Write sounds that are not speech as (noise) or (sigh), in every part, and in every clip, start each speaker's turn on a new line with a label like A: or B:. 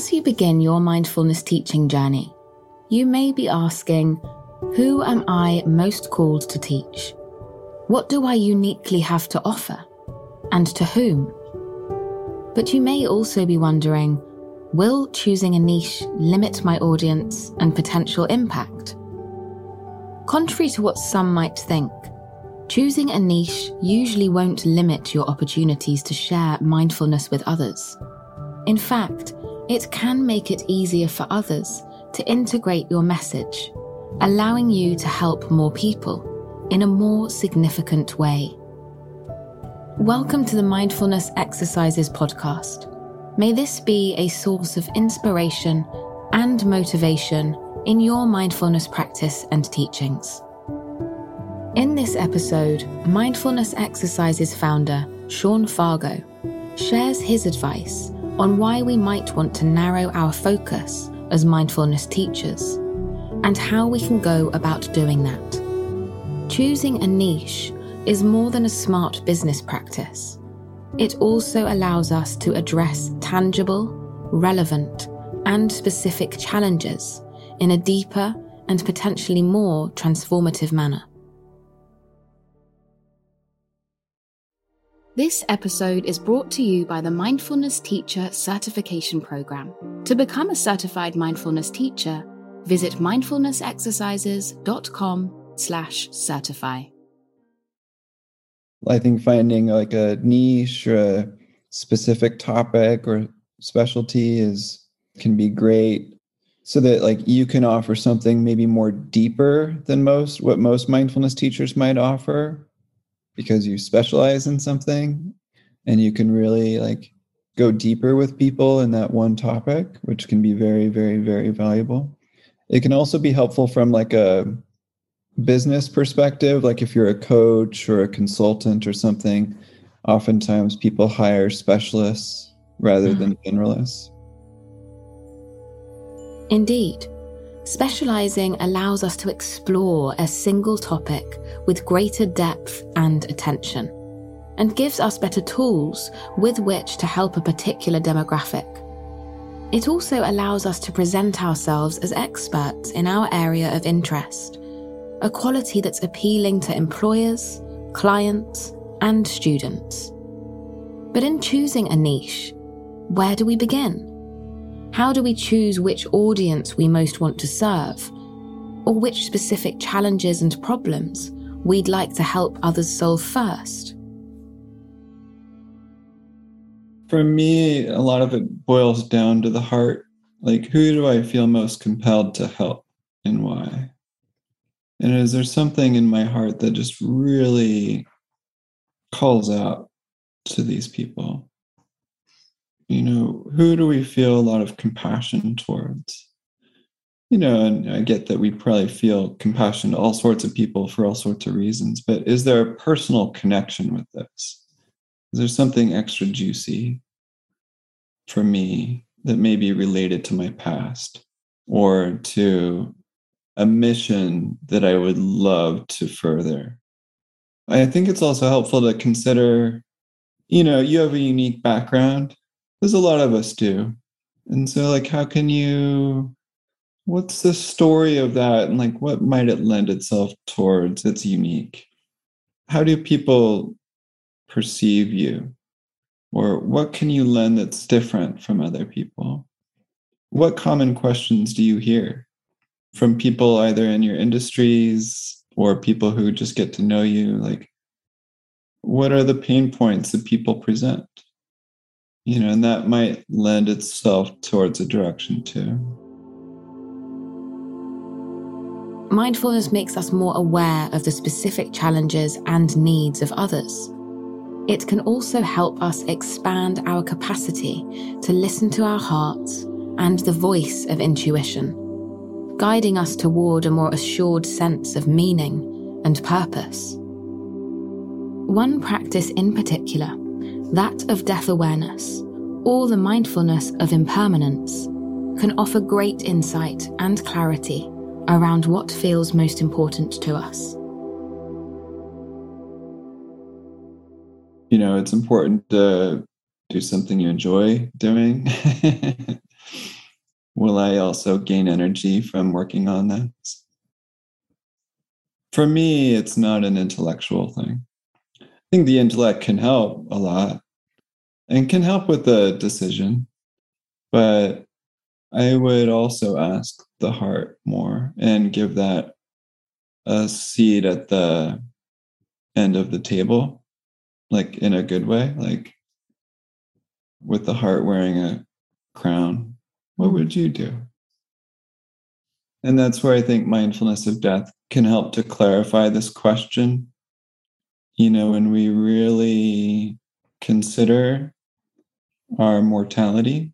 A: As you begin your mindfulness teaching journey, you may be asking, Who am I most called to teach? What do I uniquely have to offer? And to whom? But you may also be wondering, Will choosing a niche limit my audience and potential impact? Contrary to what some might think, choosing a niche usually won't limit your opportunities to share mindfulness with others. In fact, it can make it easier for others to integrate your message, allowing you to help more people in a more significant way. Welcome to the Mindfulness Exercises podcast. May this be a source of inspiration and motivation in your mindfulness practice and teachings. In this episode, Mindfulness Exercises founder Sean Fargo shares his advice on why we might want to narrow our focus as mindfulness teachers and how we can go about doing that. Choosing a niche is more than a smart business practice. It also allows us to address tangible, relevant, and specific challenges in a deeper and potentially more transformative manner. This episode is brought to you by the Mindfulness Teacher Certification Program. To become a certified mindfulness teacher, visit mindfulnessexercises.com/certify.
B: I think finding like a niche or a specific topic or specialty is can be great so that like you can offer something maybe more deeper than most what most mindfulness teachers might offer because you specialize in something and you can really like go deeper with people in that one topic which can be very very very valuable it can also be helpful from like a business perspective, like if you're a coach or a consultant or something, oftentimes people hire specialists rather mm-hmm. than generalists.
A: Indeed. Specializing allows us to explore a single topic with greater depth and attention, and gives us better tools with which to help a particular demographic. It also allows us to present ourselves as experts in our area of interest a quality that's appealing to employers, clients, and students. But in choosing a niche, where do we begin? How do we choose which audience we most want to serve? Or which specific challenges and problems we'd like to help others solve first?
B: For me, a lot of it boils down to the heart. Like, who do I feel most compelled to help and why? And is there something in my heart that just really calls out to these people? You know, who do we feel a lot of compassion towards? You know, and I get that we probably feel compassion to all sorts of people for all sorts of reasons, but is there a personal connection with this? Is there something extra juicy for me that may be related to my past or to a mission that I would love to further. I think it's also helpful to consider, you know, you have a unique background, as a lot of us do. And so, like, how can you, what's the story of that? And like, what might it lend itself towards that's unique? How do people perceive you? Or what can you lend that's different from other people? What common questions do you hear? from people either in your industries or people who just get to know you like what are the pain points that people present you know and that might lend itself towards a direction too
A: mindfulness makes us more aware of the specific challenges and needs of others it can also help us expand our capacity to listen to our hearts and the voice of intuition guiding us toward a more assured sense of meaning and purpose. One practice in particular, that of death awareness, or the mindfulness of impermanence, can offer great insight and clarity around what feels most important to us.
B: You know, it's important to do something you enjoy doing. (laughs) will I also gain energy from working on that? For me, it's not an intellectual thing. Think the intellect can help a lot and can help with the decision, but I would also ask the heart more and give that a seat at the end of the table, like in a good way, like with the heart wearing a crown. What would you do? And that's where I think mindfulness of death can help to clarify this question. You know, when we really consider our mortality,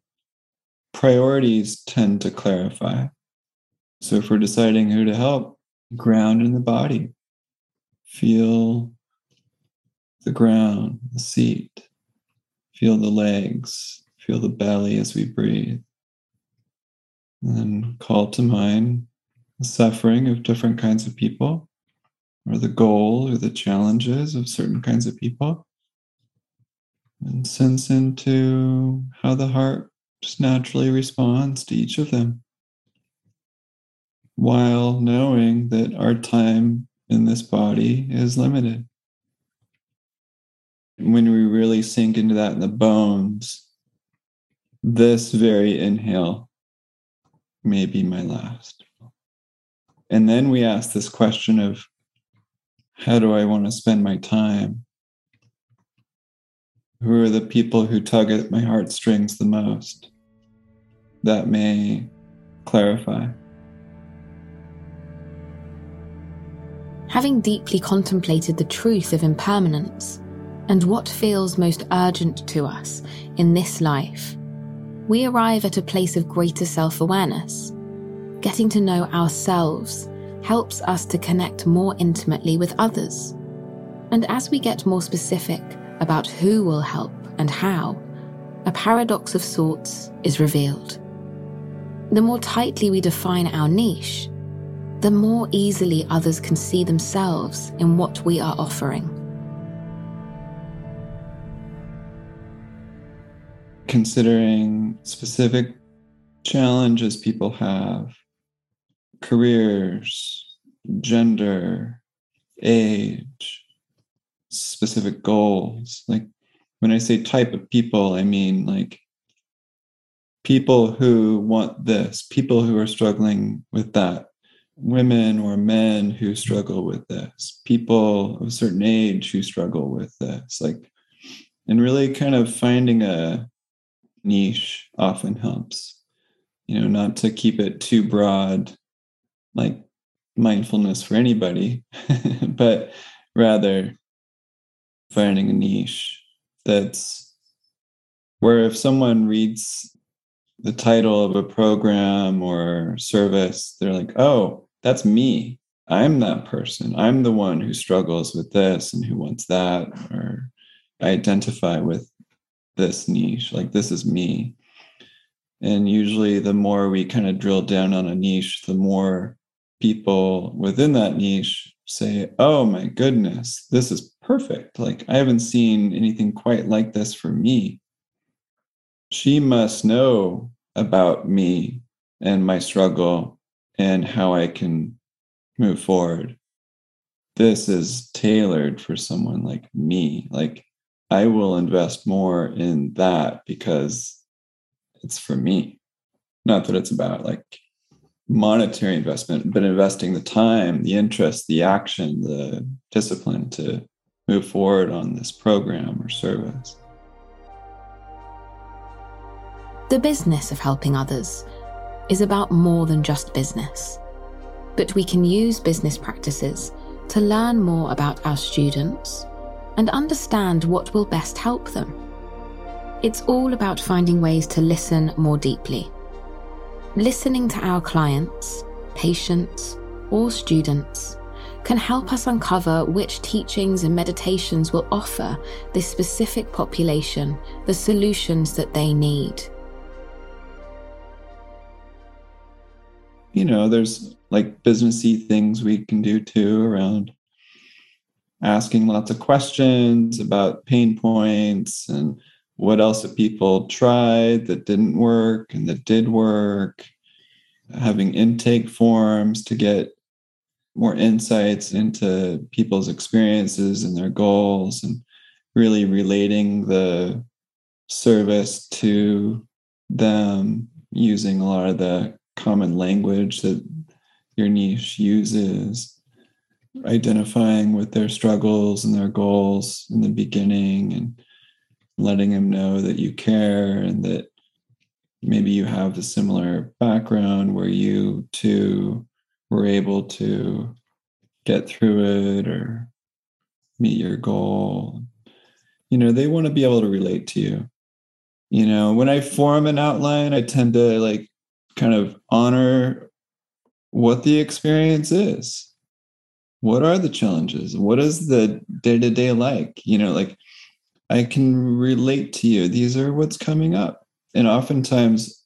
B: priorities tend to clarify. So if we're deciding who to help, ground in the body, feel the ground, the seat, feel the legs, feel the belly as we breathe. And then call to mind the suffering of different kinds of people, or the goal or the challenges of certain kinds of people. And sense into how the heart just naturally responds to each of them while knowing that our time in this body is limited. When we really sink into that in the bones, this very inhale may be my last. And then we ask this question of how do I want to spend my time? Who are the people who tug at my heartstrings the most? That may clarify.
A: Having deeply contemplated the truth of impermanence and what feels most urgent to us in this life, we arrive at a place of greater self awareness. Getting to know ourselves helps us to connect more intimately with others. And as we get more specific about who will help and how, a paradox of sorts is revealed. The more tightly we define our niche, the more easily others can see themselves in what we are offering.
B: Considering specific challenges people have, careers, gender, age, specific goals. Like when I say type of people, I mean like people who want this, people who are struggling with that, women or men who struggle with this, people of a certain age who struggle with this. Like, and really kind of finding a niche often helps, you know, not to keep it too broad, like mindfulness for anybody, (laughs) but rather finding a niche that's where if someone reads the title of a program or service, they're like, oh, that's me. I'm that person. I'm the one who struggles with this and who wants that, or I identify with this niche. Like, this is me. And usually, the more we kind of drill down on a niche, the more people within that niche say, oh my goodness, this is perfect. Like, I haven't seen anything quite like this for me. She must know about me and my struggle and how I can move forward. This is tailored for someone like me. Like, I will invest more in that because it's for me. Not that it's about like monetary investment, but investing the time, the interest, the action, the discipline to move forward on this program or service.
A: The business of helping others is about more than just business. But we can use business practices to learn more about our students and understand what will best help them. It's all about finding ways to listen more deeply Listening to our clients, patients, or students can help us uncover which teachings and meditations will offer this specific population the solutions that they need.
B: You know, there's like businessy things we can do too around asking lots of questions about pain points and what else have people tried that didn't work and that did work? Having intake forms to get more insights into people's experiences and their goals and really relating the service to them using a lot of the common language that your niche uses. Identifying with their struggles and their goals in the beginning and letting them know that you care and that maybe you have a similar background where you too were able to get through it or meet your goal. You know they want to be able to relate to you. You know when i form an outline i tend to like kind of honor what the experience is. What are the challenges? What is the day-to-day like? You know like i can relate to you. These are what's coming up. And oftentimes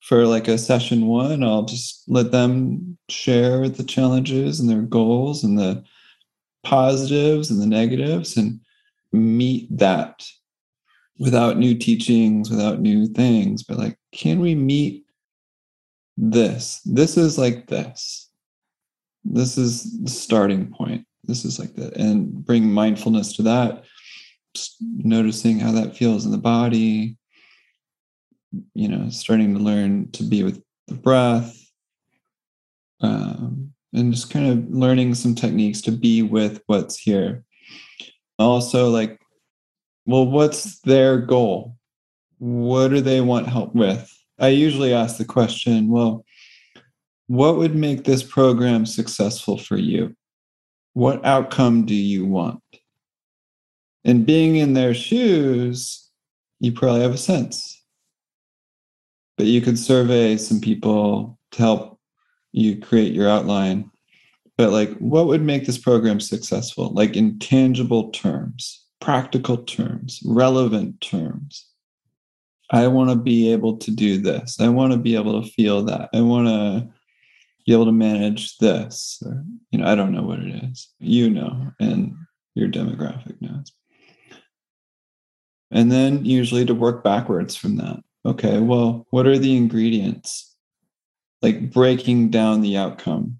B: for like a session one i'll just let them share the challenges and their goals and the positives and the negatives and meet that without new teachings without new things. But like can we meet this? This is like this. This is the starting point. This is like that and bring mindfulness to that noticing how that feels in the body you know starting to learn to be with the breath um, and just kind of learning some techniques to be with what's here. Also like well what's their goal? What do they want help with? I usually ask the question well what would make this program successful for you? What outcome do you want and being in their shoes you probably have a sense. But you could survey some people to help you create your outline. But like what would make this program successful? Like in tangible terms practical terms relevant terms. I want to be able to do this. I want to be able to feel that. I want to be able to manage this. Or you know i don't know what it is. You know and your demographic knows and then usually to work backwards from that okay well what are the ingredients like breaking down the outcome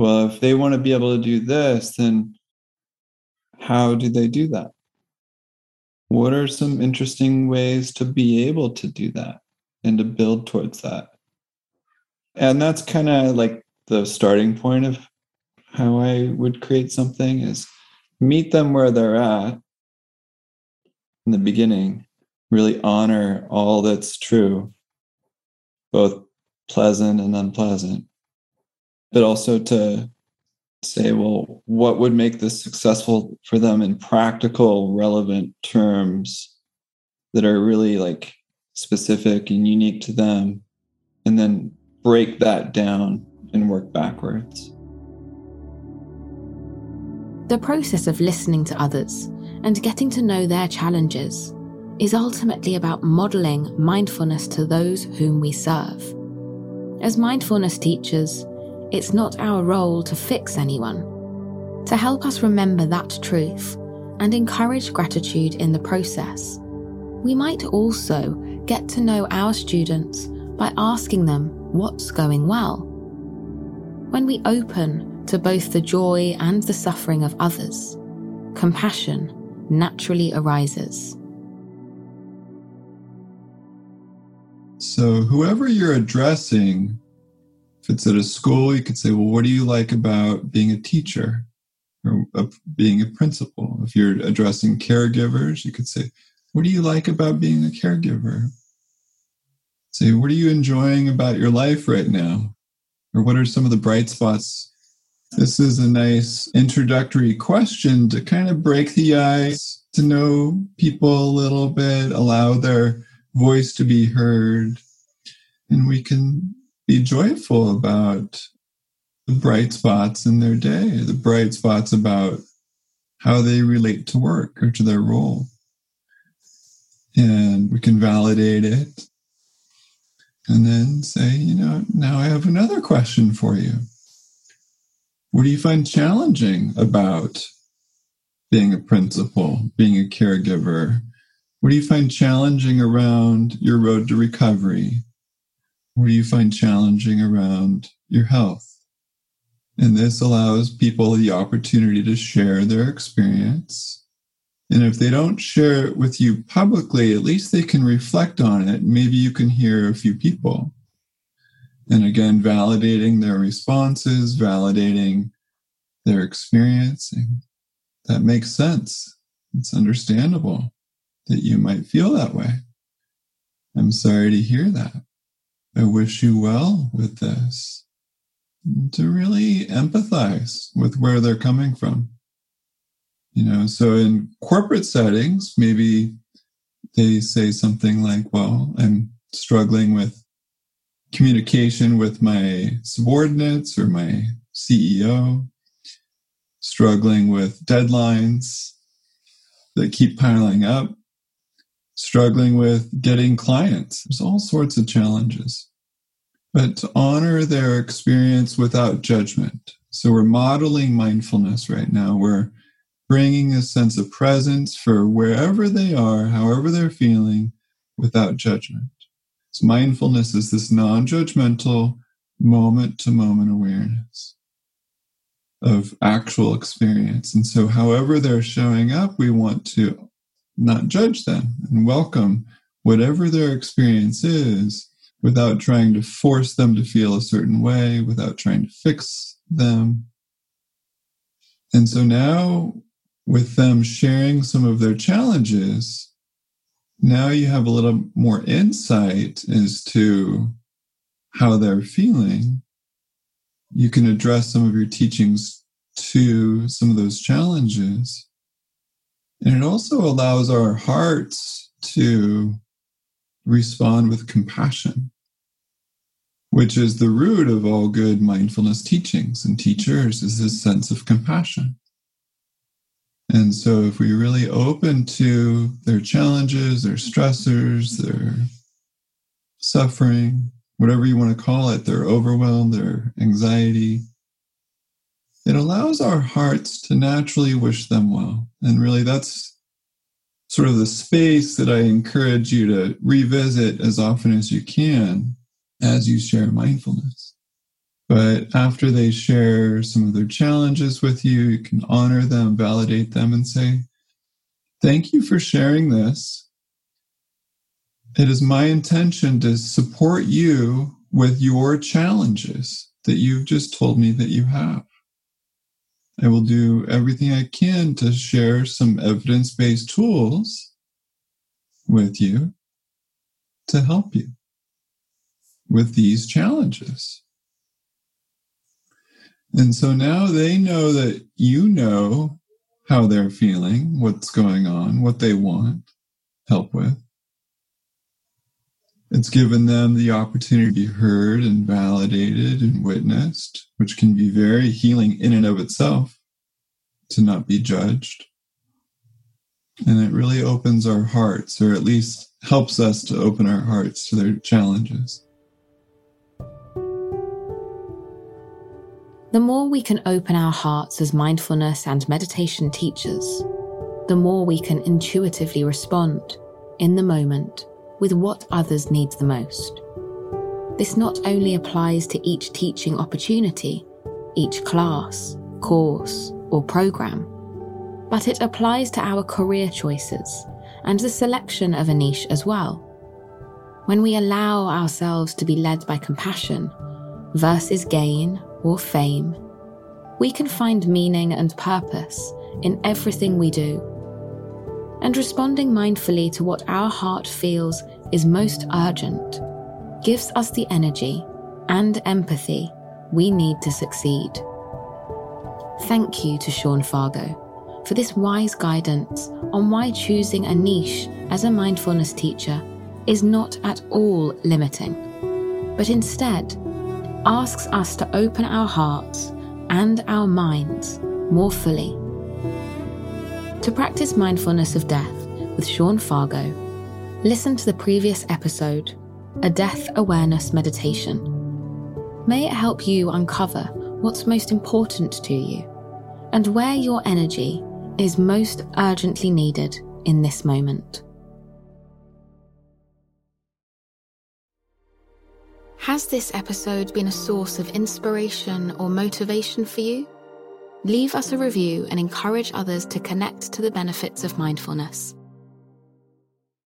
B: well, if they want to be able to do this, then how do they do that? What are some interesting ways to be able to do that and to build towards that? And that's kind of like the starting point of how I would create something is meet them where they're at in the beginning, really honor all that's true, both pleasant and unpleasant but also to say, well, what would make this successful for them in practical, relevant terms that are really like specific and unique to them, and then break that down and work backwards.
A: The process of listening to others and getting to know their challenges is ultimately about modeling mindfulness to those whom we serve. As mindfulness teachers, it's not our role to fix anyone. To help us remember that truth and encourage gratitude in the process, we might also get to know our students by asking them what's going well. When we open to both the joy and the suffering of others, compassion naturally arises.
B: So, whoever you're addressing if it's at a school, you could say, well, what do you like about being a teacher or being a principal? If you're addressing caregivers, you could say, what do you like about being a caregiver? Say, what are you enjoying about your life right now? Or what are some of the bright spots? This is a nice introductory question to kind of break the ice, to know people a little bit, allow their voice to be heard. And we can be joyful about the bright spots in their day, the bright spots about how they relate to work or to their role. And we can validate it and then say, you know, now I have another question for you. What do you find challenging about being a principal, being a caregiver? What do you find challenging around your road to recovery? What do you find challenging around your health? And this allows people the opportunity to share their experience. And if they don't share it with you publicly, at least they can reflect on it. Maybe you can hear a few people. And again, validating their responses, validating their experiencing. That makes sense. It's understandable that you might feel that way. I'm sorry to hear that. I wish you well with this. To really empathize with where they're coming from. You know, so in corporate settings, maybe they say something like, well, I'm struggling with communication with my subordinates or my CEO, struggling with deadlines that keep piling up, struggling with getting clients. There's all sorts of challenges. But to honor their experience without judgment. So we're modeling mindfulness right now. We're bringing a sense of presence for wherever they are, however they're feeling, without judgment. So mindfulness is this non judgmental, moment to moment awareness of actual experience. And so, however they're showing up, we want to not judge them and welcome whatever their experience is without trying to force them to feel a certain way, without trying to fix them. And so now, with them sharing some of their challenges, now you have a little more insight as to how they're feeling. You can address some of your teachings to some of those challenges. And it also allows our hearts to respond with compassion, which is the root of all good mindfulness teachings and teachers is this sense of compassion. And so, if we really open to their challenges, their stressors, their suffering, whatever you want to call it, their overwhelm, their anxiety, it allows our hearts to naturally wish them well. And really, that's sort of the space that I encourage you to revisit as often as you can as you share mindfulness. But after they share some of their challenges with you, you can honor them, validate them, and say, Thank you for sharing this. It is my intention to support you with your challenges that you've just told me that you have. I will do everything I can to share some evidence based tools with you to help you with these challenges. And so now they know that you know how they're feeling, what's going on, what they want help with. It's given them the opportunity to be heard and validated and witnessed, which can be very healing in and of itself to not be judged. And it really opens our hearts, or at least helps us to open our hearts to their challenges.
A: The more we can open our hearts as mindfulness and meditation teachers, the more we can intuitively respond in the moment with what others need the most. This not only applies to each teaching opportunity, each class, course, or program, but it applies to our career choices and the selection of a niche as well. When we allow ourselves to be led by compassion versus gain or fame, we can find meaning and purpose in everything we do. And responding mindfully to what our heart feels is most urgent gives us the energy and empathy we need to succeed. Thank you to Sean Fargo for this wise guidance on why choosing a niche as a mindfulness teacher is not at all limiting, but instead asks us to open our hearts and our minds more fully. To practice mindfulness of death with Sean Fargo, listen to the previous episode, A Death Awareness Meditation. May it help you uncover what's most important to you and where your energy is most urgently needed in this moment. Has this episode been a source of inspiration or motivation for you? Leave us a review and encourage others to connect to the benefits of mindfulness.